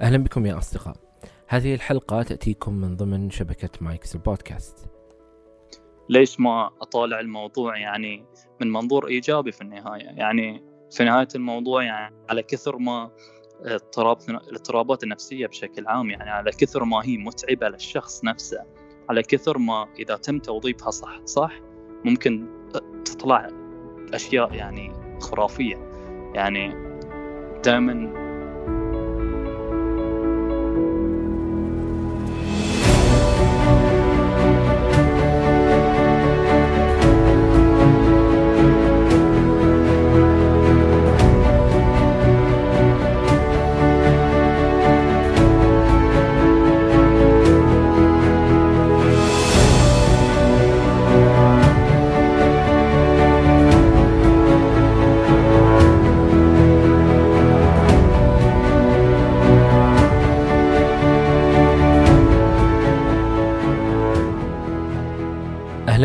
أهلا بكم يا أصدقاء. هذه الحلقة تأتيكم من ضمن شبكة مايكس البودكاست. ليش ما أطالع الموضوع يعني من منظور إيجابي في النهاية؟ يعني في نهاية الموضوع يعني على كثر ما اضطراب الاضطرابات النفسية بشكل عام يعني على كثر ما هي متعبة للشخص نفسه على كثر ما إذا تم توظيفها صح صح ممكن تطلع أشياء يعني خرافية. يعني دائما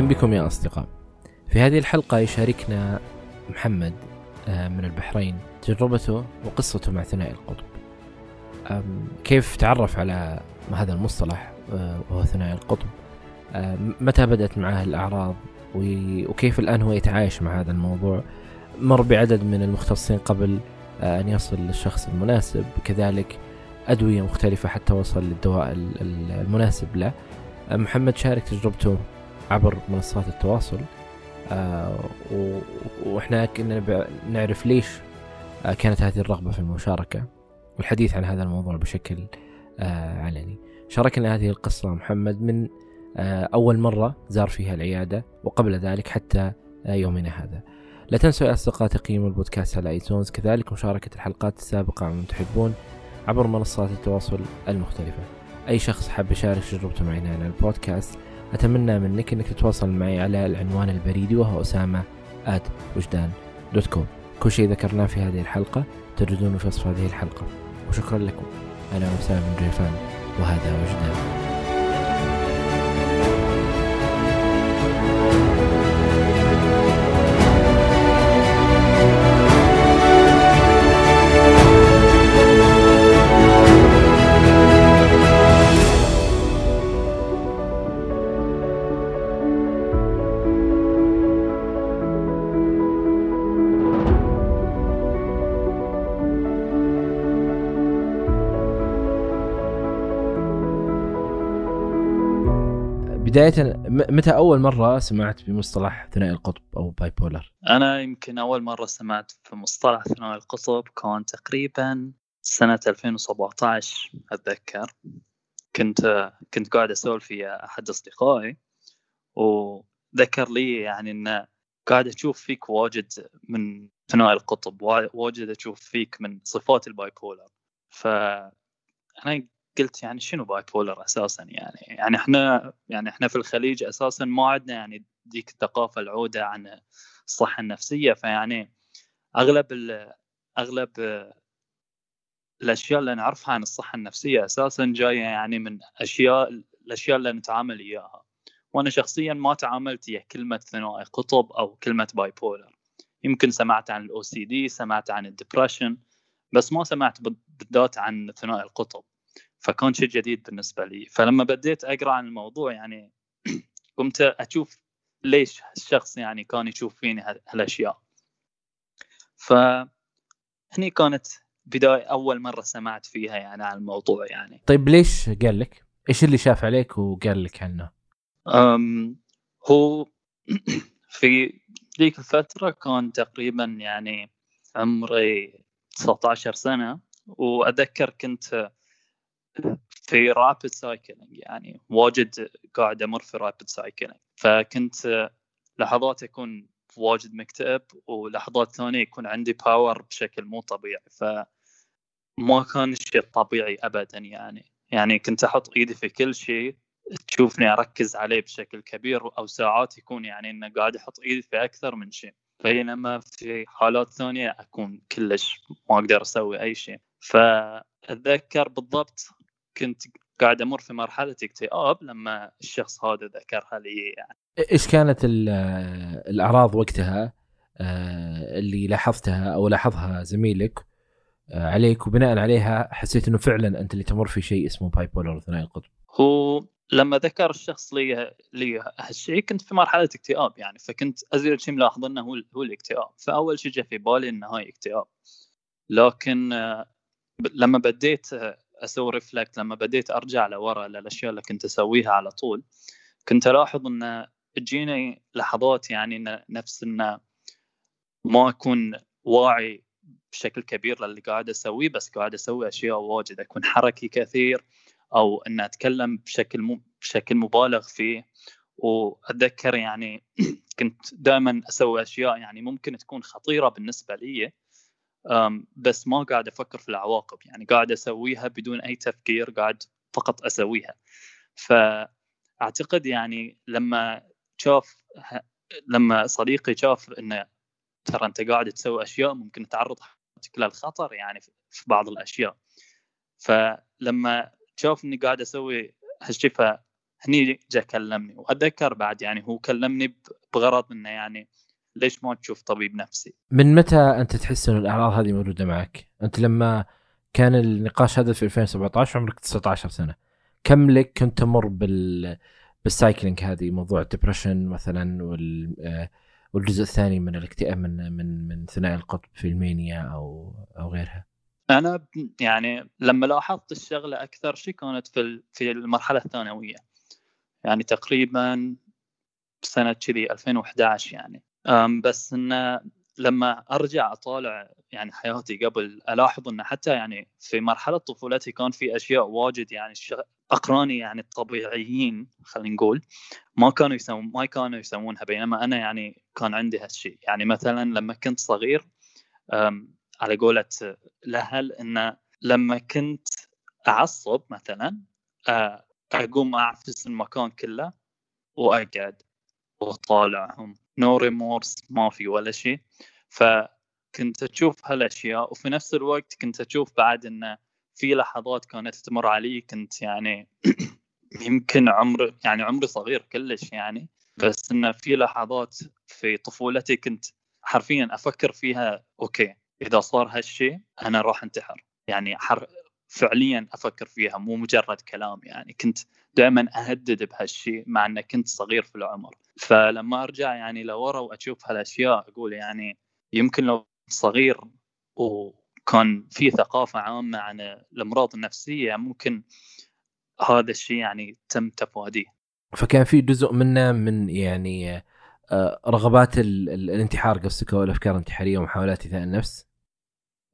بكم يا أصدقاء. في هذه الحلقة يشاركنا محمد آه، من البحرين تجربته وقصته مع ثنائي القطب. كيف تعرف على هذا المصطلح آه، وهو ثنائي القطب؟ متى بدأت معه الأعراض؟ وكيف الآن هو يتعايش مع هذا الموضوع؟ مر بعدد من المختصين قبل آه، أن يصل للشخص المناسب. كذلك أدوية مختلفة حتى وصل للدواء المناسب له. محمد شارك تجربته عبر منصات التواصل آه وإحنا كنا نعرف ليش آه كانت هذه الرغبة في المشاركة والحديث عن هذا الموضوع بشكل آه علني. شاركنا هذه القصة محمد من أول مرة زار فيها العيادة وقبل ذلك حتى يومنا هذا. لا تنسوا يا أصدقاء تقييم البودكاست على ايتونز كذلك مشاركة الحلقات السابقة عن تحبون عبر منصات التواصل المختلفة. أي شخص حاب يشارك تجربته معنا على البودكاست أتمنى منك أنك تتواصل معي على العنوان البريدي وهو أسامة at وجدان dot com. كل شيء ذكرناه في هذه الحلقة تجدونه في وصف هذه الحلقة. وشكرا لكم. أنا أسامة من ريفان وهذا وجدان. بداية متى أول مرة سمعت بمصطلح ثنائي القطب أو bipolar؟ أنا يمكن أول مرة سمعت في مصطلح ثنائي القطب كان تقريبا سنة 2017 أتذكر كنت كنت قاعد أسولف في أحد أصدقائي وذكر لي يعني إنه قاعد أشوف فيك واجد من ثنائي القطب واجد أشوف فيك من صفات ال bipolar فأنا قلت يعني شنو bipolar أساسا؟ يعني يعني إحنا يعني إحنا في الخليج أساسا ما عندنا يعني ديك الثقافة العودة عن الصحة النفسية. فيعني أغلب أغلب الأشياء اللي نعرفها عن الصحة النفسية أساسا جاية يعني من أشياء الأشياء اللي نتعامل إياها. وأنا شخصيا ما تعاملت يا كلمة ثنائي قطب أو كلمة bipolar يمكن سمعت عن ال OCD سمعت عن ال depression بس ما سمعت بالذات عن ثنائي القطب. فكان شيء جديد بالنسبة لي فلما بديت أقرأ عن الموضوع يعني قمت أشوف ليش الشخص يعني كان يشوف فيني هالأشياء فهني كانت بداية أول مرة سمعت فيها يعني عن الموضوع يعني طيب ليش قال لك؟ إيش اللي شاف عليك وقال لك عنه؟ أم هو في ذيك الفترة كان تقريبا يعني عمري 19 سنة وأتذكر كنت في rapid cycling يعني واجد قاعد أمر في rapid cycling فكنت لحظات اكون واجد مكتئب ولحظات ثانية يكون عندي power بشكل مو طبيعي. فما كان الشيء طبيعي ابدا يعني. يعني كنت أحط إيدي في كل شيء تشوفني أركز عليه بشكل كبير أو ساعات يكون يعني إنه قاعد أحط إيدي في أكثر من شيء. بينما في حالات ثانية أكون كلش ما أقدر أسوي أي شيء. فأتذكر بالضبط كنت قاعد أمر في مرحلة اكتئاب لما الشخص هذا ذكرها لي. يعني إيش كانت الأعراض وقتها آه، اللي لاحظتها أو لاحظها زميلك آه، عليك؟ وبناء عليها حسيت إنه فعلا أنت اللي تمر في شيء اسمه باي بولر ثنائي القطب هو لما ذكر الشخص لي لي هالشيء كنت في مرحلة اكتئاب يعني فكنت أزيد شيء ملاحظ إنه هو هو الاكتئاب. فأول شيء جاء في بالي إنه هاي اكتئاب. لكن آه، لما بديت أسوي ريفلكت لما بديت أرجع لورا للأشياء اللي كنت أسويها على طول كنت ألاحظ إن تجيني لحظات يعني نفس انه ما أكون واعي بشكل كبير للي قاعد أسويه بس قاعد أسوي أشياء واجد أكون حركي كثير أو إن أتكلم بشكل مو بشكل مبالغ فيه. وأتذكر يعني كنت دائما أسوي أشياء يعني ممكن تكون خطيرة بالنسبة لي بس ما قاعد أفكر في العواقب. يعني قاعد أسويها بدون أي تفكير قاعد فقط أسويها. فأعتقد يعني لما شاف لما صديقي شاف انه ترى أنت قاعد تسوي أشياء ممكن تعرض حياتك للخطر يعني في بعض الأشياء. فلما شاف إني قاعد أسوي هالشيء فهني جاء كلمني. وأتذكر بعد يعني هو كلمني بغرض إنه يعني ليش ما تشوف طبيب نفسي؟ من متى أنت تحس إن الأعراض هذه موجودة معك؟ أنت لما كان النقاش هذا في 2017 عمرك 19 سنة. كم لك كنت تمر بال بال cycling هذه؟ موضوع ال depression مثلا وال والجزء الثاني من الاكتئاب من من من ثنائي القطب في ال mania أو أو غيرها. أنا يعني لما لاحظت الشغلة أكثر شيء كانت في في المرحلة الثانوية. يعني تقريبا سنة كذي 2011 يعني. بس انه لما أرجع أطالع يعني حياتي قبل ألاحظ انه حتى يعني في مرحلة طفولتي كان في أشياء واجد يعني أقراني يعني الطبيعيين خلينا نقول ما كانوا يسوون ما كانوا يسوونها بينما أنا يعني كان عندي هالشيء يعني مثلا لما كنت صغير على قولة الاهل انه لما كنت أعصب مثلا أقوم أعفس المكان كله وأقعد وأطالعهم. نو ريمورس ما في ولا شيء. فكنت أشوف هالأشياء وفي نفس الوقت كنت أشوف بعد انه في لحظات كانت تمر علي كنت يعني يمكن عمر يعني عمري صغير كلش يعني. بس انه في لحظات في طفولتي كنت حرفيا أفكر فيها أوكي إذا صار هالشيء أنا راح انتحر. يعني حر فعليا أفكر فيها مو مجرد كلام يعني كنت دائما أهدد بهالشيء مع إنه كنت صغير في العمر فلما أرجع يعني لورا وأشوف هالأشياء أقول يعني يمكن لو صغير وكان في ثقافة عامة عن الأمراض النفسية ممكن هذا الشيء يعني تم تفاديه فكان في جزء منه من يعني آه، رغبات الانتحار قصدك أو الأفكار الانتحارية ومحاولات ايذاء النفس؟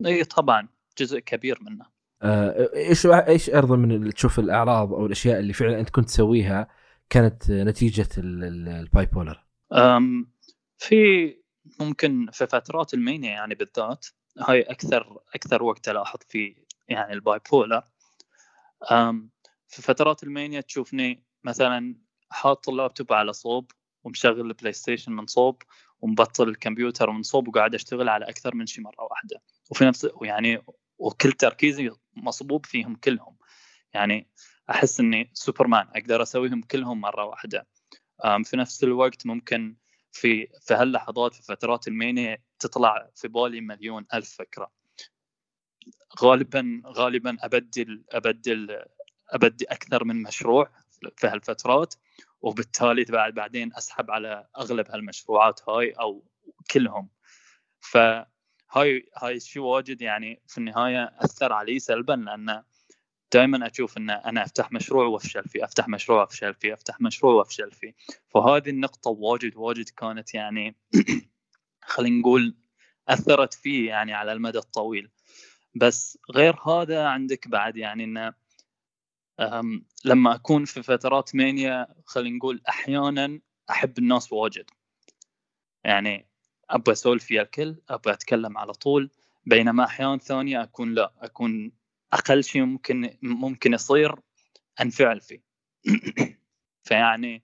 إي طبعا جزء كبير منه. آه، إيش إيش أيضا من تشوف الأعراض أو الأشياء اللي فعلا أنت كنت تسويها كانت نتيجة ال bipolar؟ في ممكن في فترات ال mania يعني بالذات هاي أكثر أكثر وقت ألاحظ فيه يعني ال bipolar في فترات ال mania تشوفني مثلا حاط اللابتوب على صوب ومشغل البلاي ستيشن من صوب ومبطل الكمبيوتر من صوب وقاعد أشتغل على أكثر من شيء مرة واحدة وفي نفس يعني وكل تركيزي مصبوب فيهم كلهم. يعني أحس إني سوبرمان أقدر أسويهم كلهم مرة واحدة. في نفس الوقت ممكن في في هاللحظات في فترات ال mania تطلع في بالي مليون ألف فكرة. غالبا غالبا أبدل أبدل أبدي أكثر من مشروع في هالفترات وبالتالي بعد بعدين أسحب على أغلب هالمشروعات هاي أو كلهم. فهاي هاي الشيء واجد يعني في النهاية أثر علي سلبا لأن دائما أشوف إن أنا أفتح مشروع وأفشل فيه أفتح مشروع وأفشل فيه أفتح مشروع وأفشل فيه. فهذه النقطة واجد واجد كانت يعني خلينا نقول أثرت فيه يعني على المدى الطويل. بس غير هذا عندك بعد يعني انه لما أكون في فترات مانيا خلينا نقول أحيانا أحب الناس واجد. يعني أبغى اسولف فيها الكل أبغى أتكلم على طول بينما احيان ثانية أكون لا أكون أقل شيء ممكن ممكن يصير انفعل فيه. فيعني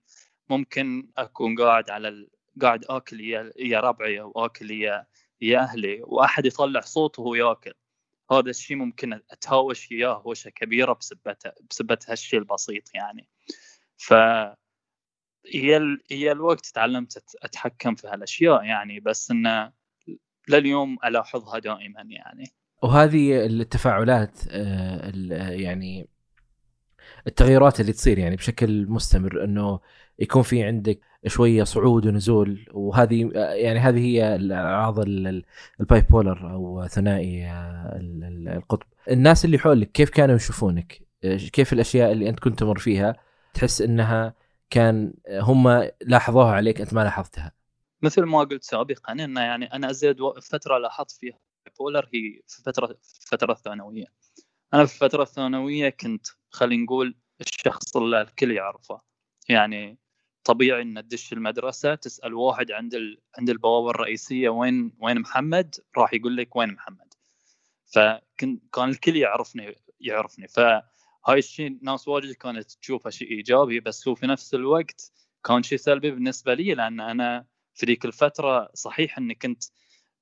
ممكن أكون قاعد على ال... قاعد آكل يا يا ربعي أو آكل يا يا أهلي وأحد يطلع صوت وهو ياكل. هذا الشيء ممكن أتهاوش إياه هوشة كبيرة بسبة بسبة هالشيء البسيط يعني. ف هي. هي الوقت تعلمت أتحكم في هالأشياء يعني بس انه لليوم ألاحظها دائما يعني. وهذه التفاعلات آه، يعني التغيرات اللي تصير يعني بشكل مستمر إنه يكون في عندك شوية صعود ونزول وهذه يعني هذه هي الأعراض ال bipolar أو ثنائي آه، القطب. الناس اللي حولك كيف كانوا يشوفونك؟ كيف الأشياء اللي أنت كنت تمر فيها؟ تحس إنها كان هم لاحظوها عليك أنت ما لاحظتها. مثل ما قلت سابقا إنه يعني أنا أزيد فترة لاحظت فيها bipolar هي في فترة الفترة الثانويه أنا في الفترة الثانويه كنت خلينا نقول الشخص اللي الكل يعرفه. يعني طبيعي ان تدش المدرسة تسأل واحد عند ال... عند البوابة الرئيسية وين وين محمد؟ راح يقول لك وين محمد. فكان كان الكل يعرفني يعرفني. فهاي الشيء ناس واجد كانت تشوفه شيء ايجابي بس هو في نفس الوقت كان شيء سلبي بالنسبة لي لأن أنا في ذيك الفترة صحيح اني كنت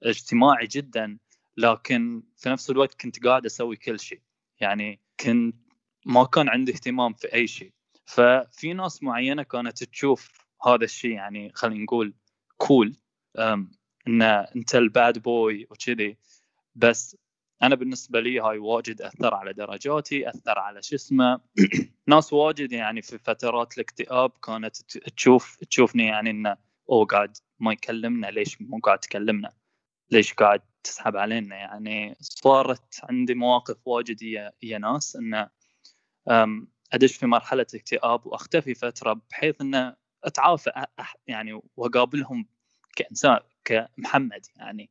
اجتماعي جدا لكن في نفس الوقت كنت قاعد أسوي كل شيء يعني كنت ما كان عندي اهتمام في اي شيء ففي ناس معينه كانت تشوف هذا الشيء يعني خلينا نقول cool ان انت ال bad boy وكذي بس أنا بالنسبة لي هاي واجد أثر على درجاتي أثر على شو اسمه ناس واجد يعني في فترات الاكتئاب كانت تشوف تشوفني يعني إنه أو قاعد ما يكلمنا ليش مو قاعد تكلمنا؟ ليش قاعد تسحب علينا؟ يعني صارت عندي مواقف واجد يا ناس انه أدش في مرحلة اكتئاب وأختفي فترة بحيث إنه أتعافى يعني وأقابلهم كإنسان كمحمد يعني.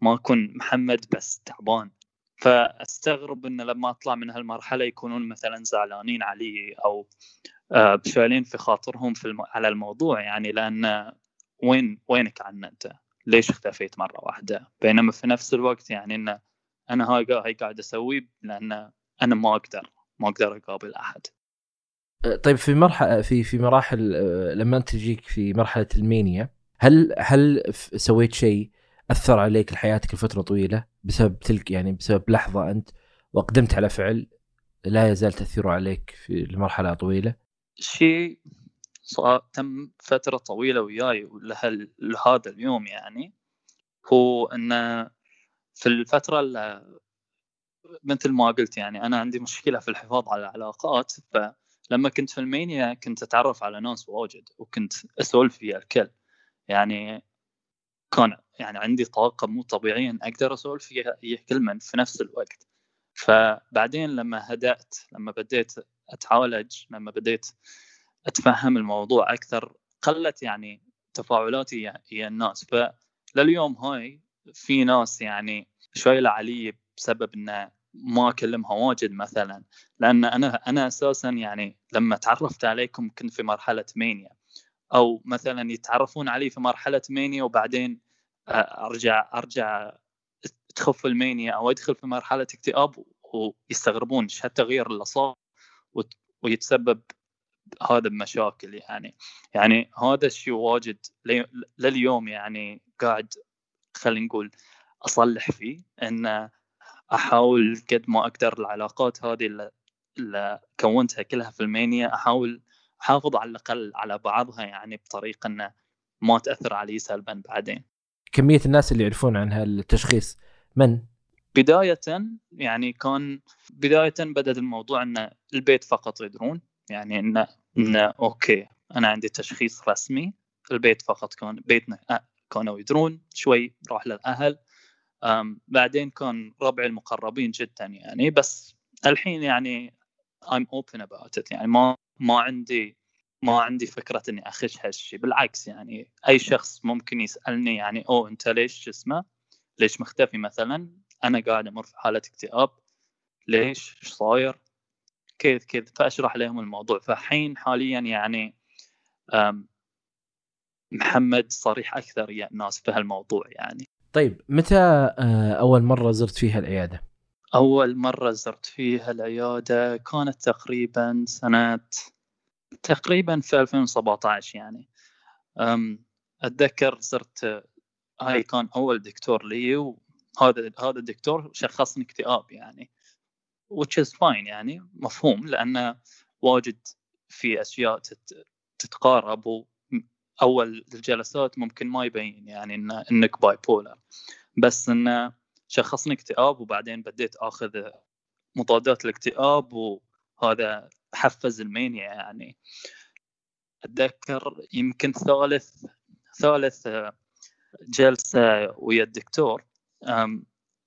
ما أكون محمد بس تعبان. فاستغرب انه لما أطلع من هالمرحلة يكونون مثلا زعلانين علي أو آه، بشوالين في خاطرهم في الم... على الموضوع يعني لأن وين وينك عنا أنت؟ ليش اختفيت مرة واحدة؟ بينما في نفس الوقت يعني انه أنا هاي هاي قاعد اسويه لأن أنا ما أقدر ما أقدر أقابل أحد. طيب في مرحله في في مراحل آه، لما انت تجيك في مرحلة المانيا هل هل سويت شيء أثر عليك لحياتك لفترة طويلة بسبب تلك يعني بسبب لحظة أنت واقدمت على فعل لا يزال تأثيره عليك في لمرحلة طويلة؟ شيء صار تم فترة طويلة وياي لهذا اليوم يعني هو انه في الفترة اللي مثل ما قلت يعني أنا عندي مشكلة في الحفاظ على العلاقات فلما كنت في ألمانيا كنت أتعرف على ناس واجد وكنت أسولف ويا الكل يعني كان يعني عندي طاقة مو طبيعية إن أقدر اسولف فيها كل من في نفس الوقت. فبعدين لما هدأت لما بديت أتعالج لما بديت أتفهم الموضوع أكثر قلت يعني تفاعلاتي هي الناس. فلليوم هاي في ناس يعني شوي علي بسبب إنه ما أكلمها واجد مثلا. لأن أنا أنا أساسا يعني لما تعرفت عليكم كنت في مرحلة مانيا. أو مثلا يتعرفون علي في مرحلة مانيا وبعدين أرجع أرجع تخف المانيا أو أدخل في مرحلة اكتئاب ويستغربون إيش هالتغيير اللي صار ويتسبب هذا بمشاكل يعني يعني هذا الشيء واجد لليوم يعني قاعد خلينا نقول أصلح فيه إن أحاول قد ما أقدر العلاقات هذه اللي, اللي كونتها كلها في المانيا أحاول أحافظ على الأقل على بعضها يعني بطريقة إنه ما تأثر علي سلبا بعدين. كمية الناس اللي يعرفون عن هالتشخيص من؟ بداية يعني كان بداية بدأ الموضوع إن البيت فقط يدرون يعني انه انه أوكي أنا عندي تشخيص رسمي البيت فقط كان بيتنا كانوا يدرون شوي راح للأهل بعدين كان ربعي المقربين جدا يعني بس الحين يعني I'm open about it يعني ما ما عندي ما عندي فكرة إني أخش هالشيء بالعكس يعني أي شخص ممكن يسألني يعني أو أنت ليش اسمه؟ ليش مختفي مثلا؟ أنا قاعد أمر في حالة اكتئاب. ليش؟ إيش صاير؟ كذا كذا. فأشرح لهم الموضوع. فحين حاليا يعني محمد صريح أكثر يا الناس في هالموضوع يعني. طيب متى آه، أول مرة زرت فيها العيادة؟ أول مرة زرت فيها العيادة كانت تقريبا سنة تقريبا في 2017 يعني. أتذكر زرت هاي كان أول دكتور لي وهذا هذا الدكتور شخصني اكتئاب يعني which is fine يعني مفهوم لأن واجد في أشياء تتقارب أول الجلسات ممكن ما يبين يعني إن إنك bipolar بس إنه شخصني اكتئاب وبعدين بديت آخذ مضادات الاكتئاب وهذا حفز المانيا يعني. أتذكر يمكن ثالث ثالث جلسة ويا الدكتور.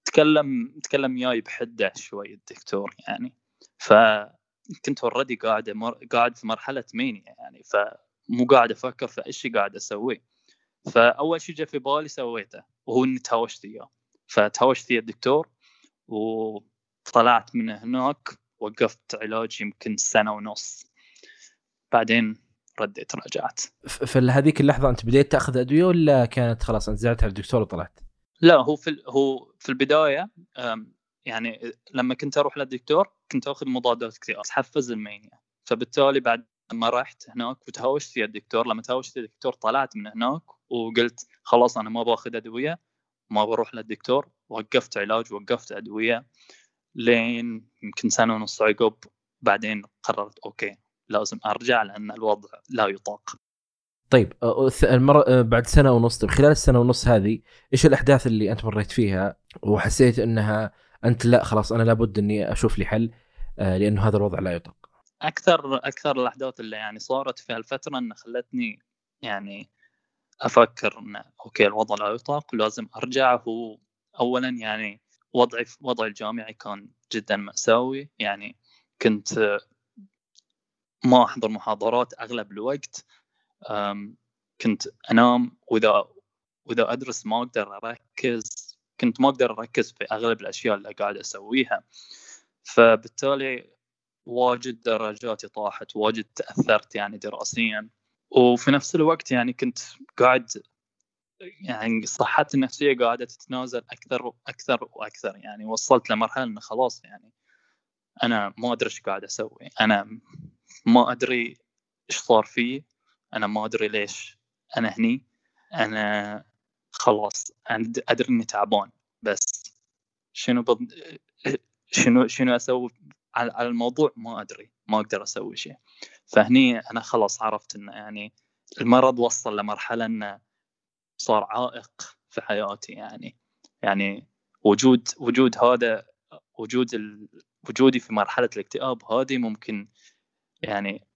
تكلم تكلم وياي بحدة شوي الدكتور يعني. فكنت اوريدي قاعد مر... قاعد في مرحلة مانيا يعني. فمو قاعد أفكر في إيش قاعد أسوي. فأول شيء جاء في بالي سويته وهو إني تهاوشت إياه. فتهاوشت ويا الدكتور وطلعت من هناك وقفت علاج يمكن سنة ونص. بعدين رديت رجعت. في هذيك اللحظة أنت بديت تأخذ أدوية ولا كانت خلاص انت زعلت على الدكتور وطلعت؟ لا هو في هو في البداية يعني لما كنت أروح للدكتور كنت أخذ مضادات اكتئاب تحفز المانيا فبالتالي بعد لما رحت هناك وتهاوشت يا الدكتور لما تهاوشت الدكتور طلعت من هناك وقلت خلاص أنا ما باخذ أدوية ما بروح للدكتور وقفت علاج وقفت أدوية. لين يمكن سنة ونص عقب بعدين قررت أوكي لازم أرجع لأن الوضع لا يطاق. طيب المرة بعد سنة ونص طيب خلال السنة ونص هذه إيش الأحداث اللي أنت مريت فيها؟ وحسيت إنها أنت لا خلاص أنا لابد إني أشوف لي حل لأنه هذا الوضع لا يطاق. أكثر أكثر الأحداث اللي يعني صارت في هالفترة ان خلتني يعني أفكر ان أوكي الوضع لا يطاق ولازم أرجع. هو اولا يعني وضعي وضعي الجامعي كان جدا مأساوي. يعني كنت ما أحضر محاضرات أغلب الوقت. كنت أنام وإذا وإذا أدرس ما أقدر أركز كنت ما أقدر أركز في أغلب الأشياء اللي قاعد أسويها. فبالتالي واجد درجاتي طاحت واجد تأثرت يعني دراسيا. وفي نفس الوقت يعني كنت قاعد يعني صحتي النفسية قاعدة تتنازل أكثر وأكثر وأكثر. يعني وصلت لمرحلة إنه خلاص يعني أنا ما أدري إيش قاعد أسوي. أنا ما أدري إيش صار فيه أنا ما أدري ليش أنا هني. أنا خلاص أدري إني تعبان. بس شنو بض... شنو شنو أسوي على الموضوع؟ ما أدري. ما أقدر أسوي شيء. فهني أنا خلاص عرفت إنه يعني المرض وصل لمرحلة إنه صار عائق في حياتي يعني. يعني وجود وجود هذا وجود ال... وجودي في مرحلة الاكتئاب هذه ممكن يعني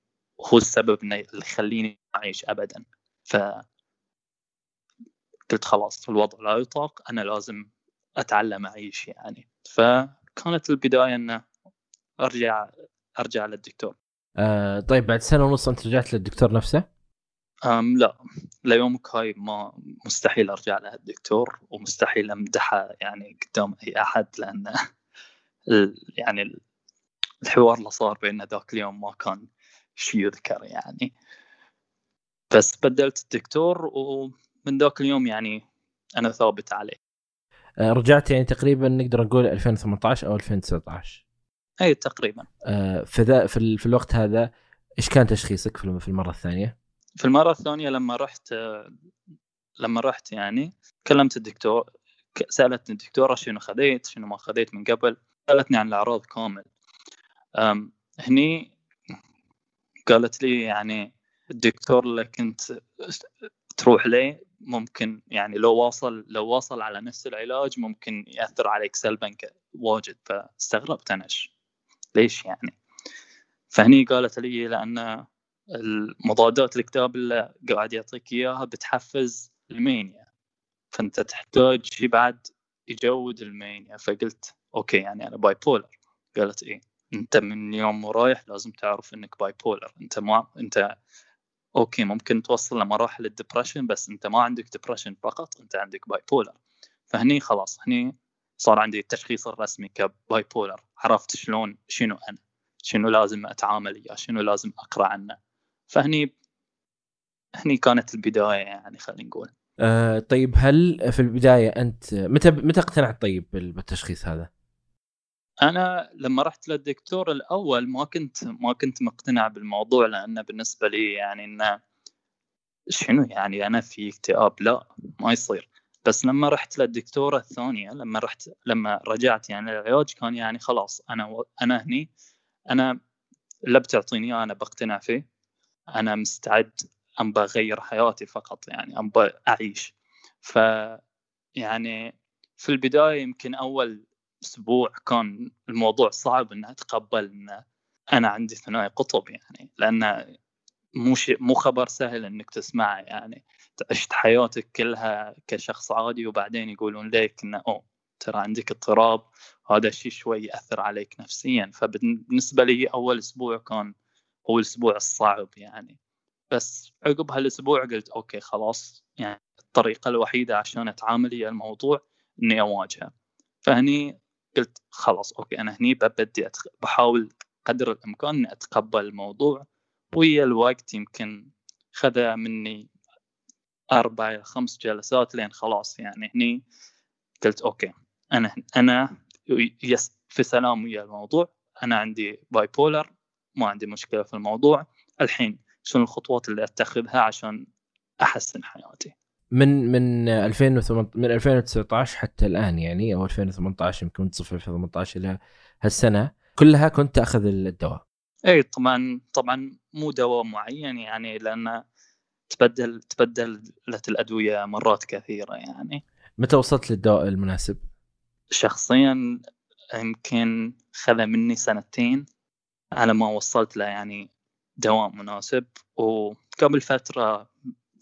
هو السبب اللي يخليني أعيش ابدا. ف قلت خلاص الوضع لا يطاق أنا لازم أتعلم أعيش يعني. فكانت البداية إنه أرجع أرجع للدكتور. آه طيب بعد سنة ونص أنت رجعت للدكتور نفسه؟ أم لا. ليومك هاي ما مستحيل أرجع للدكتور ومستحيل امدحه يعني قدام أي أحد لأن يعني الحوار اللي صار بيننا ذاك اليوم ما كان شيء يذكر يعني. بس بدلت الدكتور ومن ذاك اليوم يعني أنا ثابت عليه. آه، رجعت يعني تقريبا نقدر نقول 2018 أو 2019 اي تقريبا. في ذا في, في الوقت هذا إيش كان تشخيصك في المرة الثانية؟ في المرة الثانية لما رحت لما رحت يعني كلمت الدكتور سألتني الدكتوره شنو خذيت شنو ما خذيت من قبل؟ سألتني عن الأعراض كامل. هني قالت لي يعني الدكتور اللي كنت تروح له ممكن يعني لو واصل لو واصل على نفس العلاج ممكن يأثر عليك سلبا واجد. فاستغربت أنا ليش يعني؟ فهني قالت لي لأن المضادات الاكتئاب اللي قاعد يعطيك إياها بتحفز ال mania. فأنت تحتاج شيء بعد يجود ال mania. فقلت okay يعني أنا bipolar قالت إيه أنت من يوم ورايح لازم تعرف إنك bipolar أنت ما أنت okay ممكن توصل لمراحل ال depression بس أنت ما عندك depression فقط أنت عندك bipolar فهني خلاص هني صار عندي التشخيص الرسمي ك bipolar عرفت شلون شنو أنا؟ شنو لازم أتعامل وياه شنو لازم أقرأ عنه؟ فهني هني كانت البداية يعني خلينا نقول. آه طيب هل في البداية أنت متى متى اقتنعت طيب بالتشخيص هذا؟ أنا لما رحت للدكتور الأول ما كنت ما كنت مقتنع بالموضوع لأنه بالنسبة لي يعني إنه شنو يعني أنا في اكتئاب. لا ما يصير. بس لما رحت للدكتورة الثانية لما رحت لما رجعت يعني العلاج كان يعني خلاص أنا أنا هني أنا اللي بتعطيني أنا بقتنع فيه. أنا مستعد ام بغير حياتي فقط يعني ام أعيش. ف يعني في البداية يمكن أول أسبوع كان الموضوع صعب ان أتقبل إن أنا عندي ثنائي قطب يعني لأن مو شيء مو خبر سهل إنك تسمعه يعني. عشت حياتك كلها كشخص عادي وبعدين يقولون لك إنه أوه ترى عندك اضطراب هذا الشيء شوي يأثر عليك نفسيا. فبالنسبة لي أول أسبوع كان هو الأسبوع الصعب يعني. بس عقب هالأسبوع قلت أوكي خلاص يعني الطريقة الوحيدة عشان أتعامل هي الموضوع إني اواجهه فهني قلت خلاص okay أنا هني ببدي أتخ... بحاول قدر الإمكان إني أتقبل الموضوع. ويا الوقت يمكن خذ مني أربع إلى خمس جلسات لين خلاص يعني هني قلت okay أنا أنا yes في سلام ويا الموضوع. أنا عندي bipolar ما عندي مشكلة في الموضوع. الحين شنو الخطوات اللي أتخذها عشان أحسن حياتي؟ من من 2018 من 2019 حتى الآن يعني أو 2018 يمكن منتصف 2018 إلى هالسنة. كلها كنت تاخذ الدواء. إي طبعا طبعا مو دواء معين يعني لأن تبدل تبدلت الأدوية مرات كثيرة يعني. متى وصلت للدواء المناسب؟ شخصيا يمكن خذ مني سنتين. على ما وصلت له يعني دواء مناسب وقبل فترة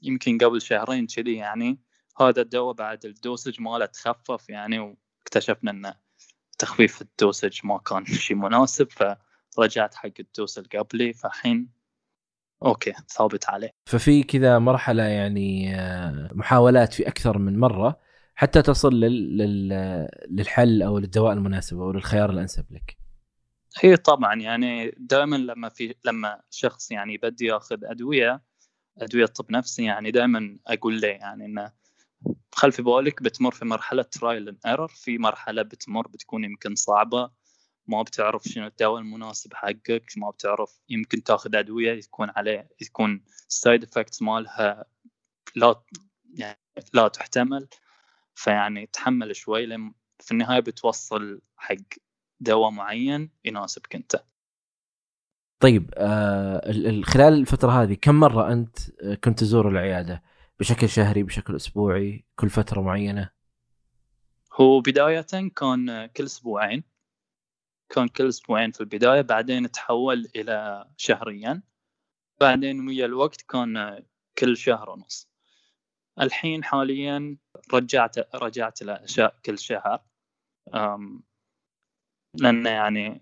يمكن قبل شهرين كذي يعني هذا الدواء بعد الدوسج ماله تخفف يعني واكتشفنا انه تخفيف الدوسج ما كان شيء مناسب فرجعت حق الدوس اللي قبلي فالحين أوكي ثابت عليه ففي كذا مرحلة يعني آه، محاولات في أكثر من مرة حتى تصل. لل... للحل أو للدواء المناسب أو للخيار الأنسب لك هي طبعا يعني دائما لما في لما شخص يعني بدي ياخذ أدوية أدوية طب نفسي يعني دائما أقول له يعني إنه خلف بالك بتمر في مرحلة trial and error في مرحلة بتمر بتكون يمكن صعبة ما بتعرف شنو الدواء المناسب حقك ما بتعرف يمكن تاخذ أدوية يكون عليه يكون ال side effects مالها لا يعني لا تحتمل فيعني تحمل شوي لين في النهاية بتوصل حق دواء معين يناسبك أنت. طيب آه خلال الفترة هذه كم مرة أنت كنت تزور العيادة؟ بشكل شهري بشكل أسبوعي كل فترة معينة؟ هو بداية كان كل أسبوعين. كان كل أسبوعين في البداية بعدين تحول إلى شهريا. بعدين ويا الوقت كان كل شهر ونص. الحين حاليا رجعت رجعت الاشياء كل شهر. لأن يعني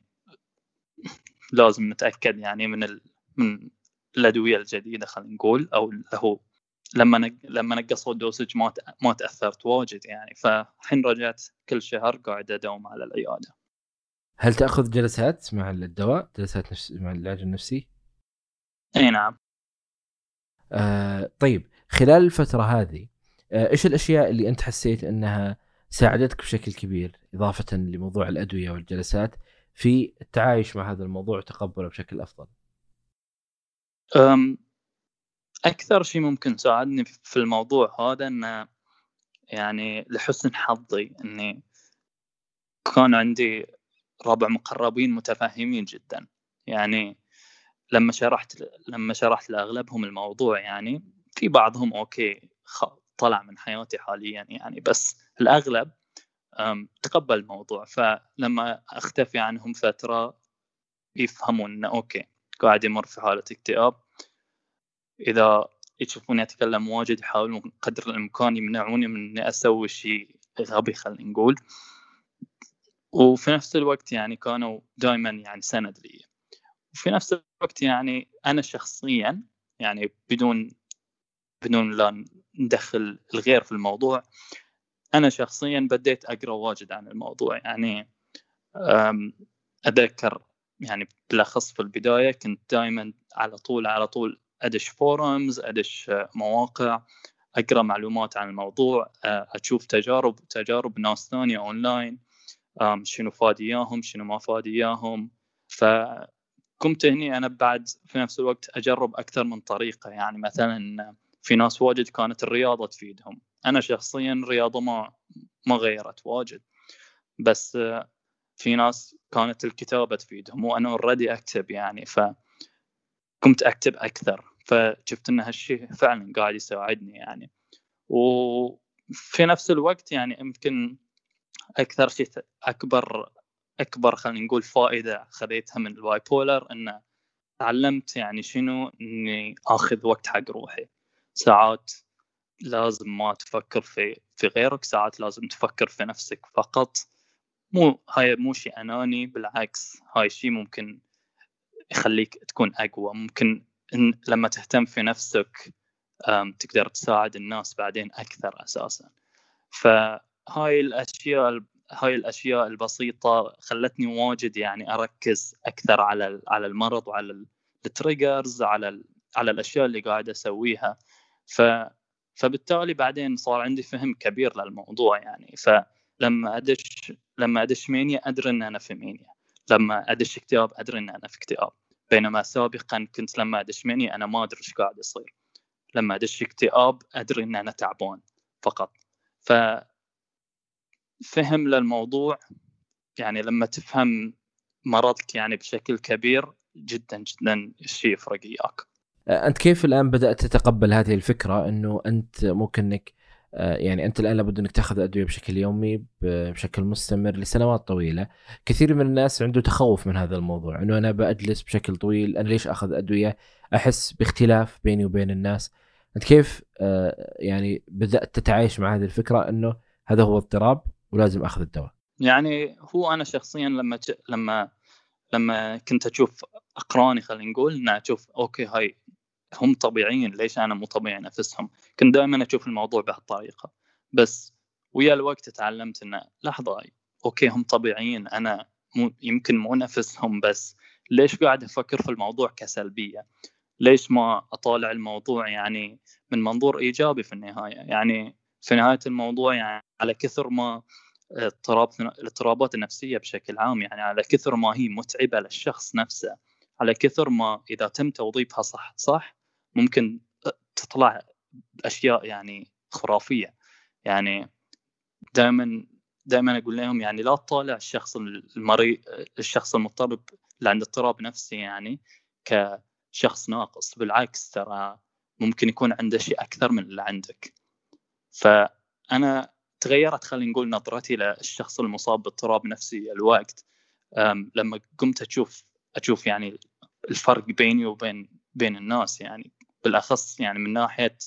لازم نتأكد يعني من ال... من الأدوية الجديدة خلينا نقول أو هو لما نق... لما نقصوا الدوسج ما ت... ما تأثرت واجد يعني. فالحين رجعت كل شهر قاعد أداوم على العيادة. هل تأخذ جلسات مع الدواء؟ جلسات نفس... مع العلاج النفسي؟ إي نعم. آه طيب خلال الفترة هذه آه إيش الأشياء اللي أنت حسيت إنها ساعدتك بشكل كبير إضافة لموضوع الأدوية والجلسات في التعايش مع هذا الموضوع وتقبله بشكل أفضل؟ أكثر شيء ممكن ساعدني في الموضوع هذا انه يعني لحسن حظي إني كان عندي ربع مقربين متفهمين جدا يعني لما شرحت لما شرحت لأغلبهم الموضوع يعني في بعضهم okay طلع من حياتي حاليا يعني. بس الأغلب تقبل الموضوع. فلما أختفي عنهم فترة يفهمون إنه okay قاعد يمر في حالة اكتئاب. إذا يشوفوني أتكلم واجد يحاولون قدر الإمكان يمنعوني من إني أسوي شيء غبي خلينا نقول. وفي نفس الوقت يعني كانوا دائما يعني سند لي. وفي نفس الوقت يعني أنا شخصيا يعني بدون بدون لا ندخل الغير في الموضوع. أنا شخصيا بديت أقرأ واجد عن الموضوع يعني اتذكر يعني بالأخص في البداية كنت دائما على طول على طول أدش فورمز أدش مواقع أقرأ معلومات عن الموضوع أشوف تجارب تجارب ناس ثانية اونلاين شنو فاد إياهم شنو ما فاد إياهم. هني أنا بعد في نفس الوقت أجرب أكثر من طريقة يعني مثلا في ناس واجد كانت الرياضة تفيدهم. أنا شخصيا الرياضه ما ما غيرت واجد. بس في ناس كانت الكتابة تفيدهم وأنا already أكتب يعني ف كنت أكتب أكثر. فشفت إن هالشيء فعلا قاعد يساعدني يعني. وفي نفس الوقت يعني يمكن أكثر شيء أكبر أكبر خلينا نقول فائدة خذيتها من ال bipolar إنه تعلمت يعني شنو إني آخذ وقت حق روحي. ساعات لازم ما تفكر في في غيرك ساعات لازم تفكر في نفسك فقط. مو هاي مو شيء أناني بالعكس هاي شيء ممكن يخليك تكون أقوى. ممكن إن لما تهتم في نفسك تقدر تساعد الناس بعدين أكثر أساسا. فهاي الأشياء هاي الأشياء البسيطة خلتني واجد يعني أركز أكثر على على المرض وعلى ال triggers على على الأشياء اللي قاعد أسويها. ف فبالتالي بعدين صار عندي فهم كبير للموضوع يعني. فلما أدش لما أدش mania أدري إن أنا في mania. لما أدش اكتئاب أدري إن أنا في اكتئاب. بينما سابقا كنت لما أدش مينيا أنا ما أدري إيش قاعد يصير. لما أدش اكتئاب أدري إن أنا تعبان فقط. ف فهم للموضوع يعني لما تفهم مرضك يعني بشكل كبير جدا جدا الشيء يفرق اياك أنت كيف الآن بدأت تتقبل هذه الفكرة؟ إنه أنت ممكن إنك آه، يعني أنت الآن لابد إنك تأخذ أدوية بشكل يومي بشكل مستمر لسنوات طويلة. كثير من الناس عنده تخوف من هذا الموضوع إنه أنا بجلس بشكل طويل أنا ليش أخذ أدوية؟ أحس باختلاف بيني وبين الناس. أنت كيف آه، يعني بدأت تتعايش مع هذه الفكرة؟ إنه هذا هو اضطراب ولازم أخذ الدواء. يعني هو أنا شخصيا لما. لما لما كنت أشوف أقراني خلينا نقول ان أشوف أوكي هاي هم طبيعيين ليش أنا مو طبيعي نفسهم كنت دائما أشوف الموضوع بهالطريقة. بس ويا الوقت تعلمت إنه لحظة أوكي هم طبيعيين أنا مو يمكن مو نفسهم بس ليش قاعد أفكر في الموضوع كسلبية؟ ليش ما أطالع الموضوع يعني من منظور إيجابي في النهاية؟ يعني في نهاية الموضوع يعني على كثر ما اضطراب الاضطرابات النفسية بشكل عام يعني على كثر ما هي متعبة للشخص نفسه على كثر ما إذا تم توظيفها صح صح ممكن تطلع أشياء يعني خرافية. يعني دائما دائما أقول لهم يعني لا تطالع الشخص المريض الشخص المضطرب اللي عنده اضطراب نفسي يعني كشخص ناقص. بالعكس ترى ممكن يكون عنده شيء أكثر من اللي عندك. فأنا تغيرت خلينا نقول نظرتي للشخص المصاب باضطراب نفسي الوقت. لما قمت أشوف أشوف يعني الفرق بيني وبين بين الناس يعني بالأخص يعني من ناحية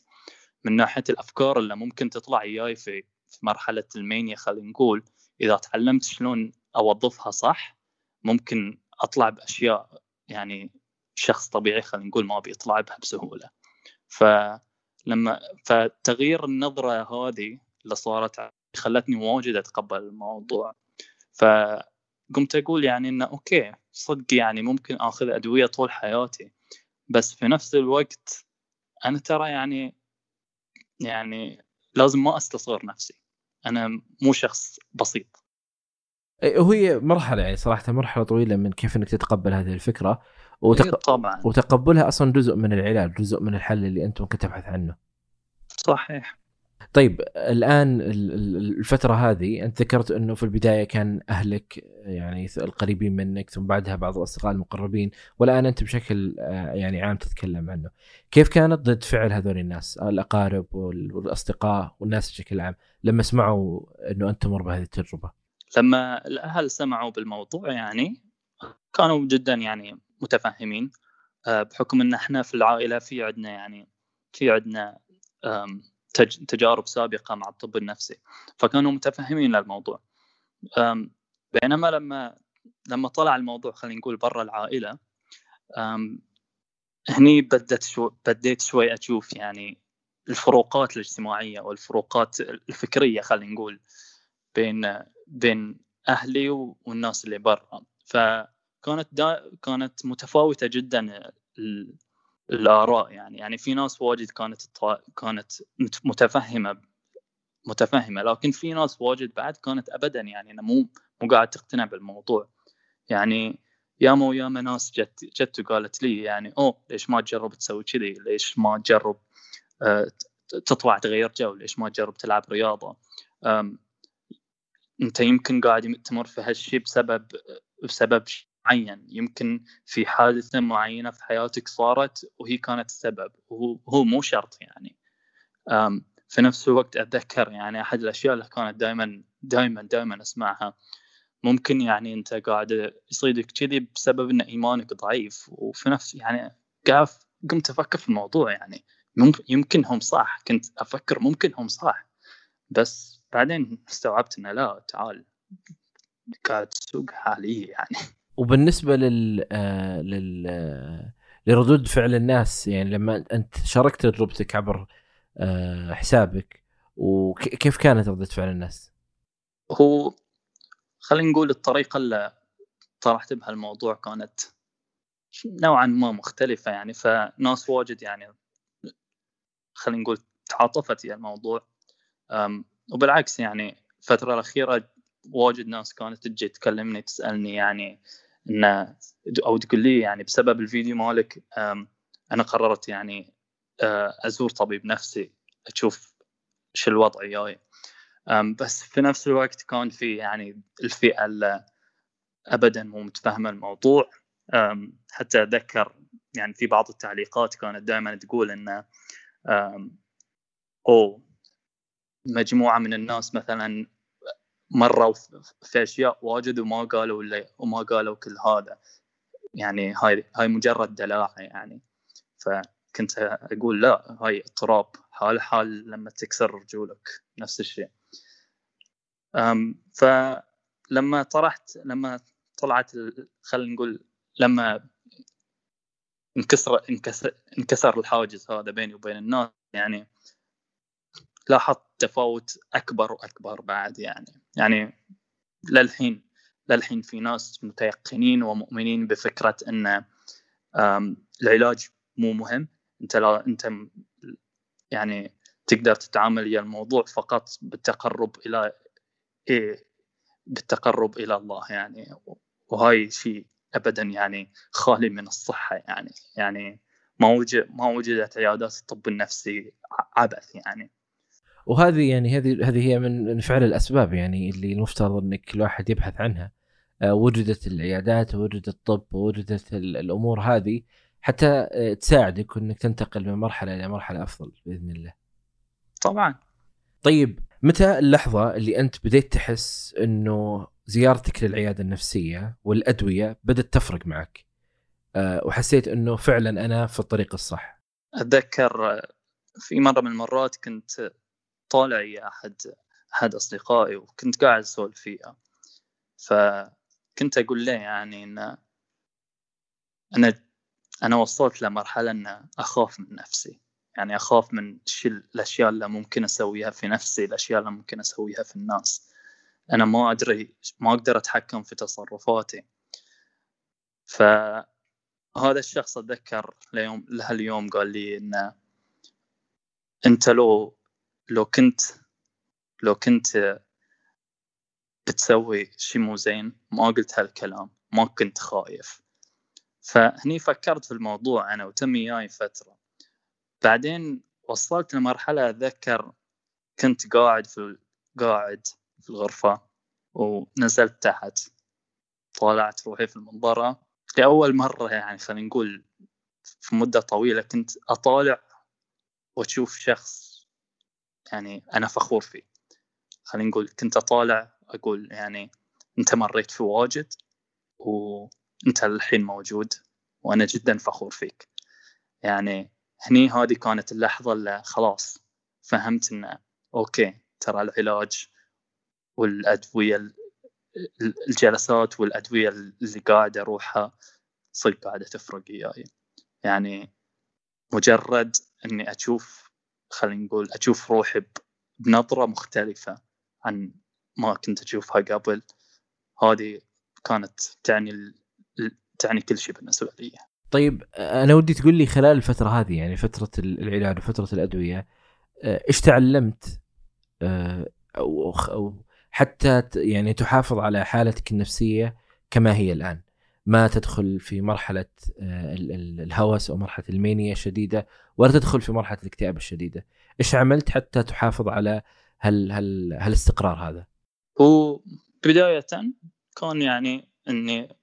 من ناحية الأفكار اللي ممكن تطلع وياي في في مرحلة المانيا خلينا نقول. إذا تعلمت شلون أوظفها صح ممكن أطلع بأشياء يعني شخص طبيعي خلينا نقول ما بيطلع بها بسهولة. فلما فتغيير النظرة هذه اللي صارت خلتني واجد أتقبل الموضوع. فقمت أقول يعني إنه أوكي صدق يعني ممكن آخذ أدوية طول حياتي. بس في نفس الوقت أنا ترى يعني يعني لازم ما أستصغر نفسي. أنا مو شخص بسيط. وهي مرحلة يعني صراحة مرحلة طويلة من كيف إنك تتقبل هذه الفكرة. وتق... طبعا. وتقبلها أصلا جزء من العلاج، جزء من الحل اللي أنت ممكن تبحث عنه. صحيح. طيب الآن الفترة هذه أنت ذكرت إنه في البداية كان أهلك يعني القريبين منك ثم بعدها بعض الأصدقاء المقربين والآن أنت بشكل آه، يعني عام تتكلم عنه. كيف كانت ضد فعل هذول الناس؟ الأقارب والأصدقاء والناس بشكل عام لما سمعوا إنه أنت تمر بهذه التجربة؟ لما الأهل سمعوا بالموضوع يعني كانوا جدا يعني متفهمين آه، بحكم إن إحنا في العائلة في عندنا يعني في عندنا تجارب سابقة مع الطب النفسي. فكانوا متفهمين للموضوع. بينما لما لما طلع الموضوع خلينا نقول برا العائلة هني بدت شو بديت شوي أشوف يعني الفروقات الاجتماعية والفروقات الفكرية خلينا نقول بين بين أهلي والناس اللي برا. فكانت دا كانت متفاوتة جدا الآراء يعني يعني في ناس واجد كانت كانت متفهمة متفهمة لكن في ناس واجد بعد كانت ابدا يعني مو مو قاعد تقتنع بالموضوع يعني ياما وياما ناس جت جت وقالت لي يعني أوه ليش ما تجرب تسوي كذي؟ ليش ما تجرب آه، تطلع تغير جو؟ ليش ما تجرب تلعب رياضة؟ أنت يمكن قاعد تمر في هالشيء بسبب بسبب معين. يمكن في حادثة معينة في حياتك صارت وهي كانت السبب. وهو هو مو شرط يعني. في نفس الوقت أتذكر يعني أحد الأشياء اللي كانت دائما دائما دائما أسمعها. ممكن يعني أنت قاعد يصيدك كذي بسبب إن إيمانك ضعيف. وفي نفس يعني قاعد قمت أفكر في الموضوع يعني. يمكن هم صح. كنت أفكر ممكن هم صح. بس بعدين استوعبت إنه لا تعال. قاعد تسوق حاليا يعني. وبالنسبة لل آه لل آه لردود فعل الناس يعني لما أنت شاركت تجربتك عبر آه حسابك وكيف كانت ردة فعل الناس؟ هو خلينا نقول الطريقة اللي طرحت بها الموضوع كانت نوعا ما مختلفة يعني فناس واجد يعني خلينا نقول تعاطفت في الموضوع وبالعكس يعني الفترة الأخيرة واجد ناس كانت تجي تكلمني تسألني يعني إن أو تقول لي يعني بسبب الفيديو مالك أنا قررت يعني أزور طبيب نفسي أشوف شو الوضع وياي بس في نفس الوقت كان في يعني الفئة اللي أبدا مو متفهمة الموضوع. حتى أتذكر يعني في بعض التعليقات كانت دائما تقول إنه أو مجموعة من الناس مثلا مروا في أشياء واجد وما قالوا اللي وما قالوا كل هذا. يعني هاي هاي مجرد دلاعة يعني. فكنت أقول لا هاي اضطراب. حال حال لما تكسر رجولك. نفس الشيء. فلما طرحت لما طلعت خلينا نقول لما انكسر انكسر انكسر الحاجز هذا بيني وبين الناس يعني لاحظت تفاوت أكبر وأكبر بعد يعني. يعني للحين للحين في ناس متيقنين ومؤمنين بفكرة إن العلاج مو مهم. أنت لا أنت يعني تقدر تتعامل ويا الموضوع فقط بالتقرب إلى إيه بالتقرب إلى الله يعني. وهاي شيء ابدا يعني خالي من الصحة يعني. يعني ما وجد ما وجدت عيادات الطب النفسي عبث يعني. وهذه يعني هذه هذه هي من فعل الأسباب يعني اللي المفترض إنك الواحد يبحث عنها آه، وجدت العيادات ووجد الطب ووجدت الأمور هذه حتى آه، تساعدك إنك تنتقل من مرحلة إلى مرحلة أفضل بإذن الله. طبعا. طيب متى اللحظة اللي أنت بديت تحس إنه زيارتك للعيادة النفسية والأدوية بدأت تفرق معك أه وحسيت إنه فعلا أنا في الطريق الصح أتذكر في مرة من المرات كنت طالع يا أحد أحد أصدقائي وكنت قاعد أسولف فيها. فكنت أقول له يعني إن أنا أنا وصلت لمرحلة إن أخاف من نفسي. يعني أخاف من الأشياء اللي ممكن أسويها في نفسي الأشياء اللي ممكن أسويها في الناس. أنا ما أدري ما أقدر أتحكم في تصرفاتي. فهذا الشخص أتذكر ليوم لهاليوم قال لي إن أنت لو لو كنت لو كنت بتسوي شيء مو زين ما قلت هالكلام ما كنت خايف. فهني فكرت في الموضوع أنا وتم وياي فترة. بعدين وصلت لمرحلة أتذكر كنت قاعد في قاعد في الغرفة ونزلت تحت. طالعت روحي في المنظرة. لأول مرة يعني خلينا نقول في مدة طويلة كنت أطالع وأشوف شخص يعني أنا فخور فيه. خلينا نقول كنت أطالع أقول يعني أنت مريت في واجد وأنت الحين موجود وأنا جدا فخور فيك. يعني هني هذه كانت اللحظة اللي خلاص فهمت إنه أوكي ترى العلاج والأدوية الجلسات والأدوية اللي قاعد أروحها صدق قاعدة تفرق وياي. يعني مجرد إني أشوف خلينا نقول أشوف روحي بنظرة مختلفة عن ما كنت أشوفها قبل. هذه كانت تعني تعني كل شيء بالنسبة لي. طيب أنا ودي تقول لي خلال الفترة هذه يعني فترة العلاج وفترة الأدوية إيش تعلمت؟ أو أو حتى يعني تحافظ على حالتك النفسية كما هي الآن. ما تدخل في مرحلة آه، الهوس أو مرحلة المانيا الشديده ولا تدخل في مرحلة الاكتئاب الشديدة. إيش عملت حتى تحافظ على هال هال هالاستقرار هذا؟ هو بداية كان يعني إني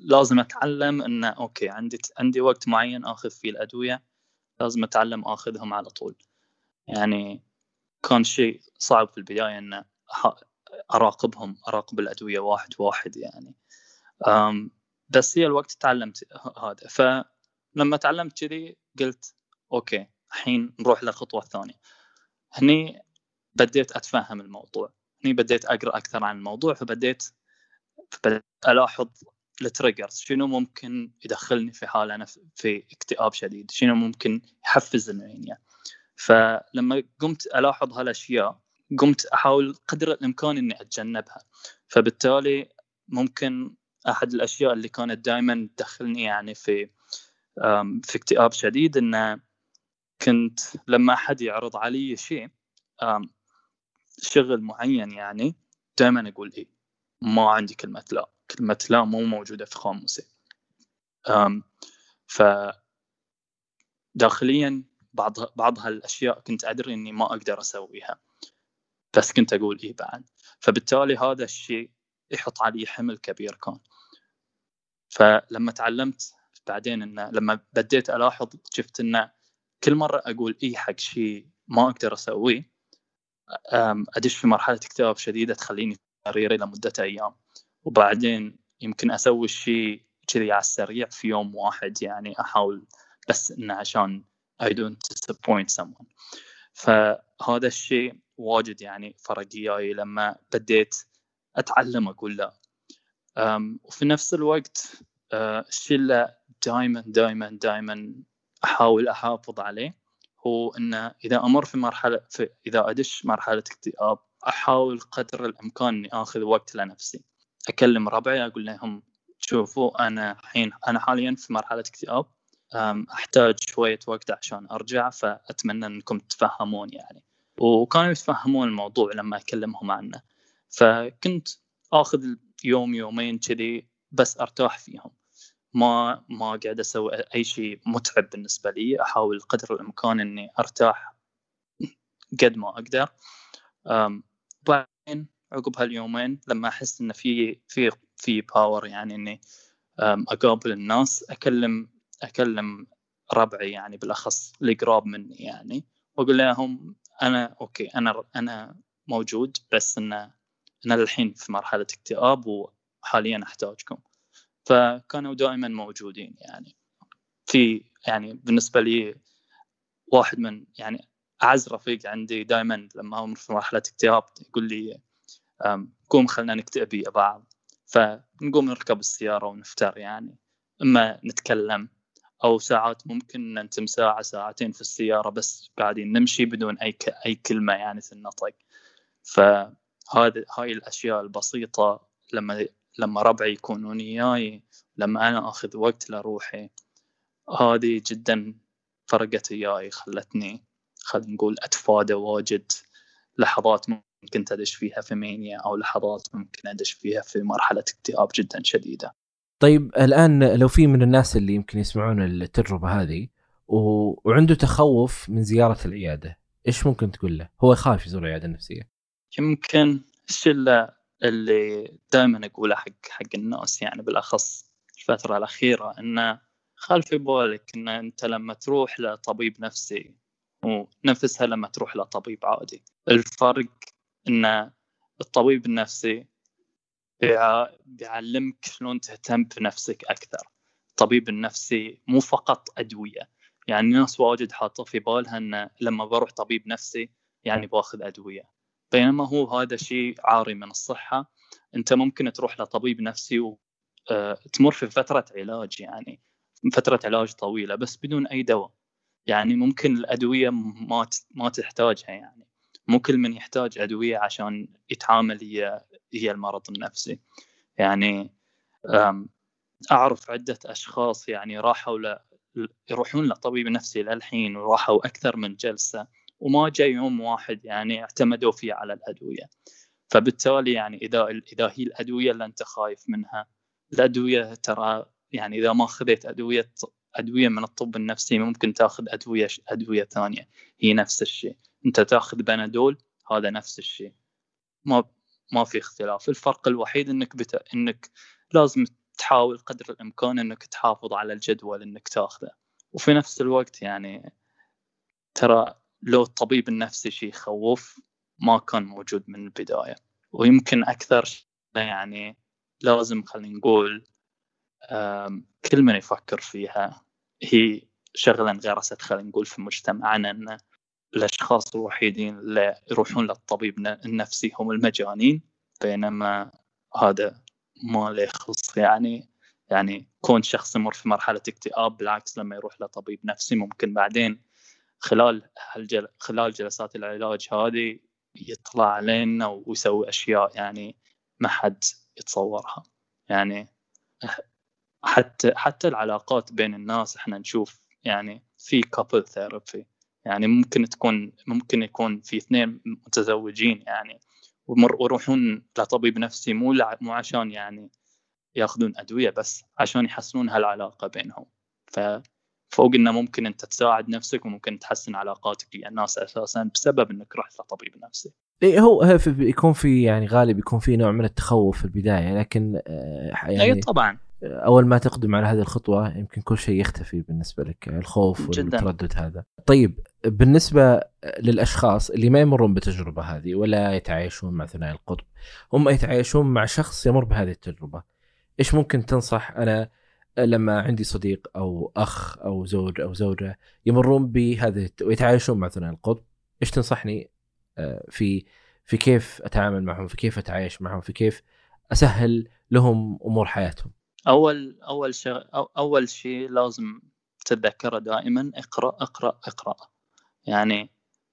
لازم أتعلم انه okay عندي عندي وقت معين آخذ فيه الأدوية لازم أتعلم آخذهم على طول. يعني كان شيء صعب في البداية انه أراقبهم أراقب الأدوية واحد واحد يعني. بس هي الوقت تعلمت هذا. فلما تعلمت كذي قلت okay الحين نروح للخطوة الثانية. هني بديت أتفهم الموضوع. هني بديت أقرأ أكثر عن الموضوع فبديت ألاحظ ال triggers شنو ممكن يدخلني في حالة أنا في اكتئاب شديد شنو ممكن يحفز ال mania فلما قمت ألاحظ هالأشياء قمت أحاول قدر الإمكان إني أتجنبها. فبالتالي ممكن أحد الأشياء اللي كانت دائما تدخلني يعني في في اكتئاب شديد إنه كنت لما أحد يعرض علي شيء شغل معين يعني دائما أقول إيه ما عندي كلمة لا كلمة لا مو موجودة في قاموسي ف داخليا بعض بعض هالأشياء كنت أدري إني ما أقدر أسويها بس كنت أقول إيه بعد. فبالتالي هذا الشيء يحط علي حمل كبير كان. فلما تعلمت بعدين انه لما بديت ألاحظ شفت انه كل مرة أقول إي حق شيء ما أقدر أسويه أدش في مرحلة اكتئاب شديدة تخليني سريري لمده أيام. وبعدين يمكن أسوي الشيء كذي على السريع في يوم واحد يعني أحاول بس انه عشان I don't disappoint someone. فهذا الشيء واجد يعني فرق وياي لما بديت أتعلم أقول لا. وفي نفس الوقت الشيء اللي دائما دائما دائما أحاول أحافظ عليه هو إنه إذا أمر في مرحلة في إذا أدش مرحلة اكتئاب أحاول قدر الإمكان إني آخذ وقت لنفسي. أكلم ربعي أقول لهم شوفوا أنا الحين أنا حاليا في مرحلة اكتئاب أحتاج شوية وقت عشان أرجع فأتمنى إنكم تتفهمون يعني. وكانوا يتفهمون الموضوع لما أكلمهم عنه. فكنت آخذ يوم يومين كذي بس أرتاح فيهم. ما ما قاعد أسوي أي شيء متعب بالنسبة لي. أحاول قدر الإمكان إني أرتاح قد ما أقدر. بعدين عقب هاليومين لما أحس انه في في في باور يعني إني أقابل الناس أكلم أكلم ربعي يعني بالأخص اللي قراب مني يعني. وأقول لهم أنا أوكي أنا أنا موجود بس إنه أنا الحين في مرحلة اكتئاب وحاليا أحتاجكم. فكانوا دائما موجودين يعني. في يعني بالنسبة لي واحد من يعني أعز رفيق عندي دائما لما أمر في مرحلة اكتئاب يقول لي قوم خلينا نكتئب يا بعض. فنقوم نركب السيارة ونفتر يعني. إما نتكلم أو ساعات ممكن ننتم ساعة ساعتين في السيارة بس قاعدين نمشي بدون أي ك... أي كلمة يعني تنطق فهذه هاي الأشياء البسيطة لما لما ربعي يكونون وياي لما أنا آخذ وقت لروحي هذه جدا فرقت وياي خلتني خلينا نقول أتفادى واجد. لحظات ممكن تدش فيها في مانيا أو لحظات ممكن أدش فيها في مرحلة اكتئاب جدا شديدة. طيب الآن لو في من الناس اللي يمكن يسمعون التجربة هذه و... وعنده تخوف من زيارة العيادة إيش ممكن تقول له؟ هو يخاف يزور العيادة النفسية. يمكن الشيء اللي دائما اقوله حق حق الناس يعني بالأخص الفترة الأخيرة انه خل في بالك إن أنت لما تروح لطبيب نفسي ونفسها لما تروح لطبيب عادي. الفرق إن الطبيب النفسي بيعلمك شلون تهتم بنفسك أكثر. الطبيب النفسي مو فقط أدوية. يعني ناس واجد حاطة في بالها إن لما بروح طبيب نفسي يعني بأخذ أدوية. بينما هو هذا شيء عاري من الصحة. أنت ممكن تروح لطبيب نفسي وتمر آه، في فترة علاج يعني فترة علاج طويلة بس بدون أي دواء. يعني ممكن الأدوية ما ما تحتاجها يعني. مو كل من يحتاج أدوية عشان يتعامل هي هي المرض النفسي. يعني أعرف عدة أشخاص يعني راحوا ل... يروحون لطبيب نفسي للحين وراحوا أكثر من جلسة. وما جاء يوم واحد يعني اعتمدوا فيه على الأدوية. فبالتالي يعني إذا إذا هي الأدوية اللي أنت خايف منها الأدوية ترى يعني إذا ما اخذت أدوية أدوية من الطب النفسي ممكن تاخذ أدوية أدوية ثانية. هي نفس الشيء. أنت تاخذ بنادول هذا نفس الشيء. ما ما في اختلاف. الفرق الوحيد إنك بت... إنك لازم تحاول قدر الإمكان إنك تحافظ على الجدول إنك تاخذه. وفي نفس الوقت يعني ترى لو الطبيب النفسي شيء يخوف ما كان موجود من البداية. ويمكن أكثر يعني لازم خلينا نقول كل من يفكر فيها هي شغلة انغرست خلينا نقول في مجتمعنا إن الأشخاص الوحيدين اللي يروحون للطبيب النفسي هم المجانين بينما هذا ما له يخص يعني يعني كون شخص يمر في مرحلة اكتئاب بالعكس لما يروح لطبيب نفسي ممكن بعدين خلال هالجل... خلال جلسات العلاج هذه يطلع علينا ويسوي أشياء يعني ما حد يتصورها. يعني حتى حتى العلاقات بين الناس إحنا نشوف يعني في couple therapy يعني ممكن تكون ممكن يكون في اثنين متزوجين يعني ويروحون لطبيب نفسي مو مو عشان يعني ياخذون أدوية بس عشان يحسنون هالعلاقة بينهم. ف فوق إنه ممكن أنت تساعد نفسك وممكن تحسن علاقاتك ويا الناس أساسا بسبب إنك رحت لطبيب نفسي. اي هو يكون في يعني غالب يكون في نوع من التخوف في البداية لكن آه، يعني اي طبعا أول ما تقدم على هذه الخطوة يمكن كل شيء يختفي بالنسبة لك الخوف والتردد هذا. طيب بالنسبة للأشخاص اللي ما يمرون بالتجربه هذه ولا يتعايشون مع ثنائي القطب هم يتعايشون مع شخص يمر بهذه التجربة. إيش ممكن تنصح أنا لما عندي صديق أو أخ أو زوج أو زوجة يمرون بهذه ويتعايشون مع ثنائي القطب إيش تنصحني؟ آه، في في كيف أتعامل معهم؟ في كيف أتعايش معهم؟ في كيف أسهل لهم أمور حياتهم؟ أول أول شيء أول شيء لازم تتذكره دائما اقرأ اقرأ اقرأ. يعني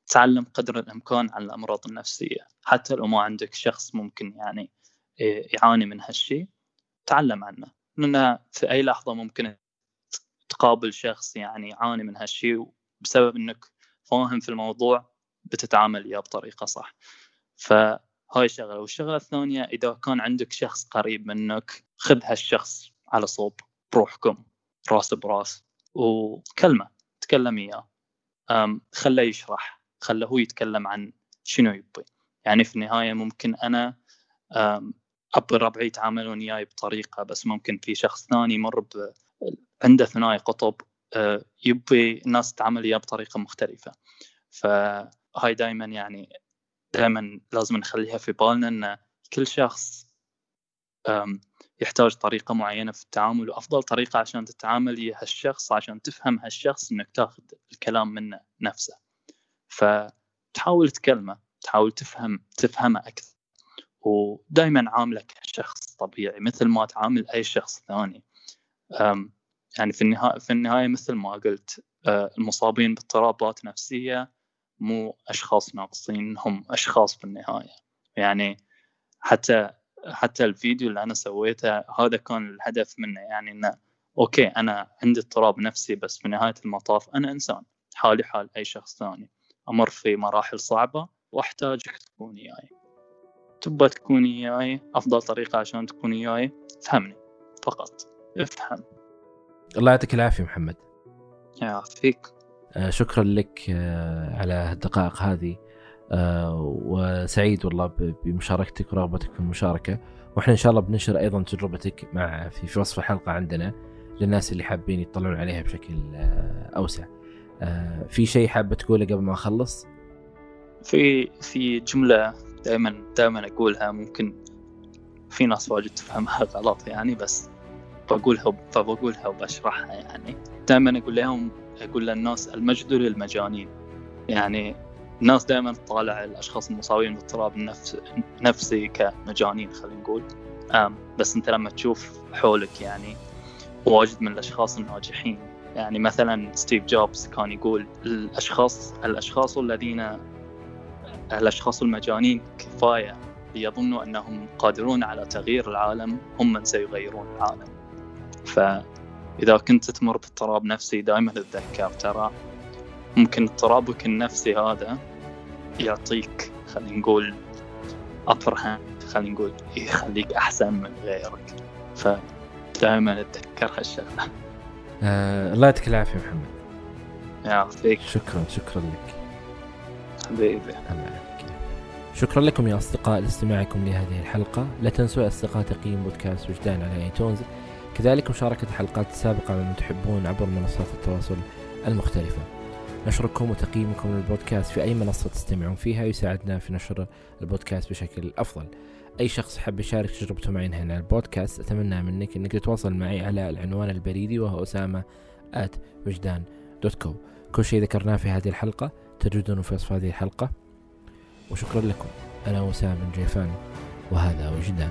تعلم قدر الإمكان عن الأمراض النفسية. حتى لو ما عندك شخص ممكن يعني آه، يعاني من هالشيء تعلم عنه. لأن في أي لحظة ممكن تقابل شخص يعني يعاني من هالشيء بسبب أنك فاهم في الموضوع بتتعامل وياه بطريقة صح. فهاي شغلة. والشغلة الثانية إذا كان عندك شخص قريب منك خذ هالشخص على صوب بروحكم راس براس وكلمة تكلم إياه. خله يشرح خله هو يتكلم عن شنو يبي يعني في النهاية ممكن أنا أب ربعي يتعاملون وياي بطريقة بس ممكن في شخص ثاني يمر ب... عنده ثنائي قطب آه، يبي الناس تتعامل وياه بطريقة مختلفة. فهاي دائما يعني دائما لازم نخليها في بالنا إن كل شخص يحتاج طريقة معينة في التعامل وأفضل طريقة عشان تتعامل هي هالشخص عشان تفهم هالشخص إنك تاخذ الكلام منه نفسه. فتحاول تكلمه تحاول تفهم تفهمه أكثر. ودائما عاملك شخص طبيعي مثل ما تعامل أي شخص ثاني. يعني في النهاية في النهاية مثل ما قلت أه، المصابين باضطرابات نفسية مو أشخاص ناقصين هم أشخاص في النهاية. يعني حتى حتى الفيديو اللي أنا سويته هذا كان الهدف منه. يعني إنه أوكي أنا عندي اضطراب نفسي بس في نهاية المطاف أنا إنسان حالي حال أي شخص ثاني. أمر في مراحل صعبة وأحتاجك تكون وياي. تبغى تكون وياي؟ أفضل طريقة عشان تكون وياي؟ فهمني. فقط. افهم. الله يعطيك العافية محمد. يعافيك آه شكرا لك آه على الدقائق هذه. آه وسعيد والله بمشاركتك ورغبتك في المشاركة. وإحنا إن شاء الله بننشر أيضا تجربتك مع في, في وصف الحلقة عندنا للناس اللي حابين يطلعون عليها بشكل آه أوسع. آه في شيء حابة تقوله قبل ما أخلص؟ في في جملة دائما دائما أقولها. ممكن في ناس واجد تفهمها غلط يعني بس بقولها فبقولها وبشرحها يعني. دائما أقول لهم أقول للناس المجد للمجانين. يعني الناس دائما تطالع الأشخاص المصابين باضطراب النفس نفسي كمجانين خلينا نقول. بس أنت لما تشوف حولك يعني واجد من الأشخاص الناجحين. يعني مثلا ستيف جوبز كان يقول الاشخاص الأشخاص الذين الأشخاص المجانين كفاية ليظنوا أنهم قادرون على تغيير العالم هم من سيغيرون العالم. فإذا كنت تمر باضطراب نفسي دائما تذكر ترى ممكن اضطرابك النفسي هذا يعطيك خلينا نقول hand خلينا نقول يخليك أحسن من غيرك. فدائما أتذكر هالشغلة. آه الله يعطيك العافية محمد. يعافيك شكرا شكرا لك. حبيبي شكرا لكم يا أصدقاء لاستماعكم لهذه الحلقة. لا تنسوا أصدقاء تقييم بودكاست وجدان على ايتونز كذلك مشاركة الحلقات السابقة من تحبون عبر منصات التواصل المختلفة. نشركم وتقييمكم للبودكاست في أي منصة تستمعون فيها. يساعدنا في نشر البودكاست بشكل أفضل. أي شخص حاب يشارك تجربته معي هنا البودكاست أتمنى منك أنك تتواصل معي على العنوان البريدي وهو أسامة at وجدان دوت كو كل شيء ذكرناه في هذه الحلقة. تجدونه في وصف هذه الحلقة وشكرا لكم. أنا وسام بن جيفان وهذا وجدان.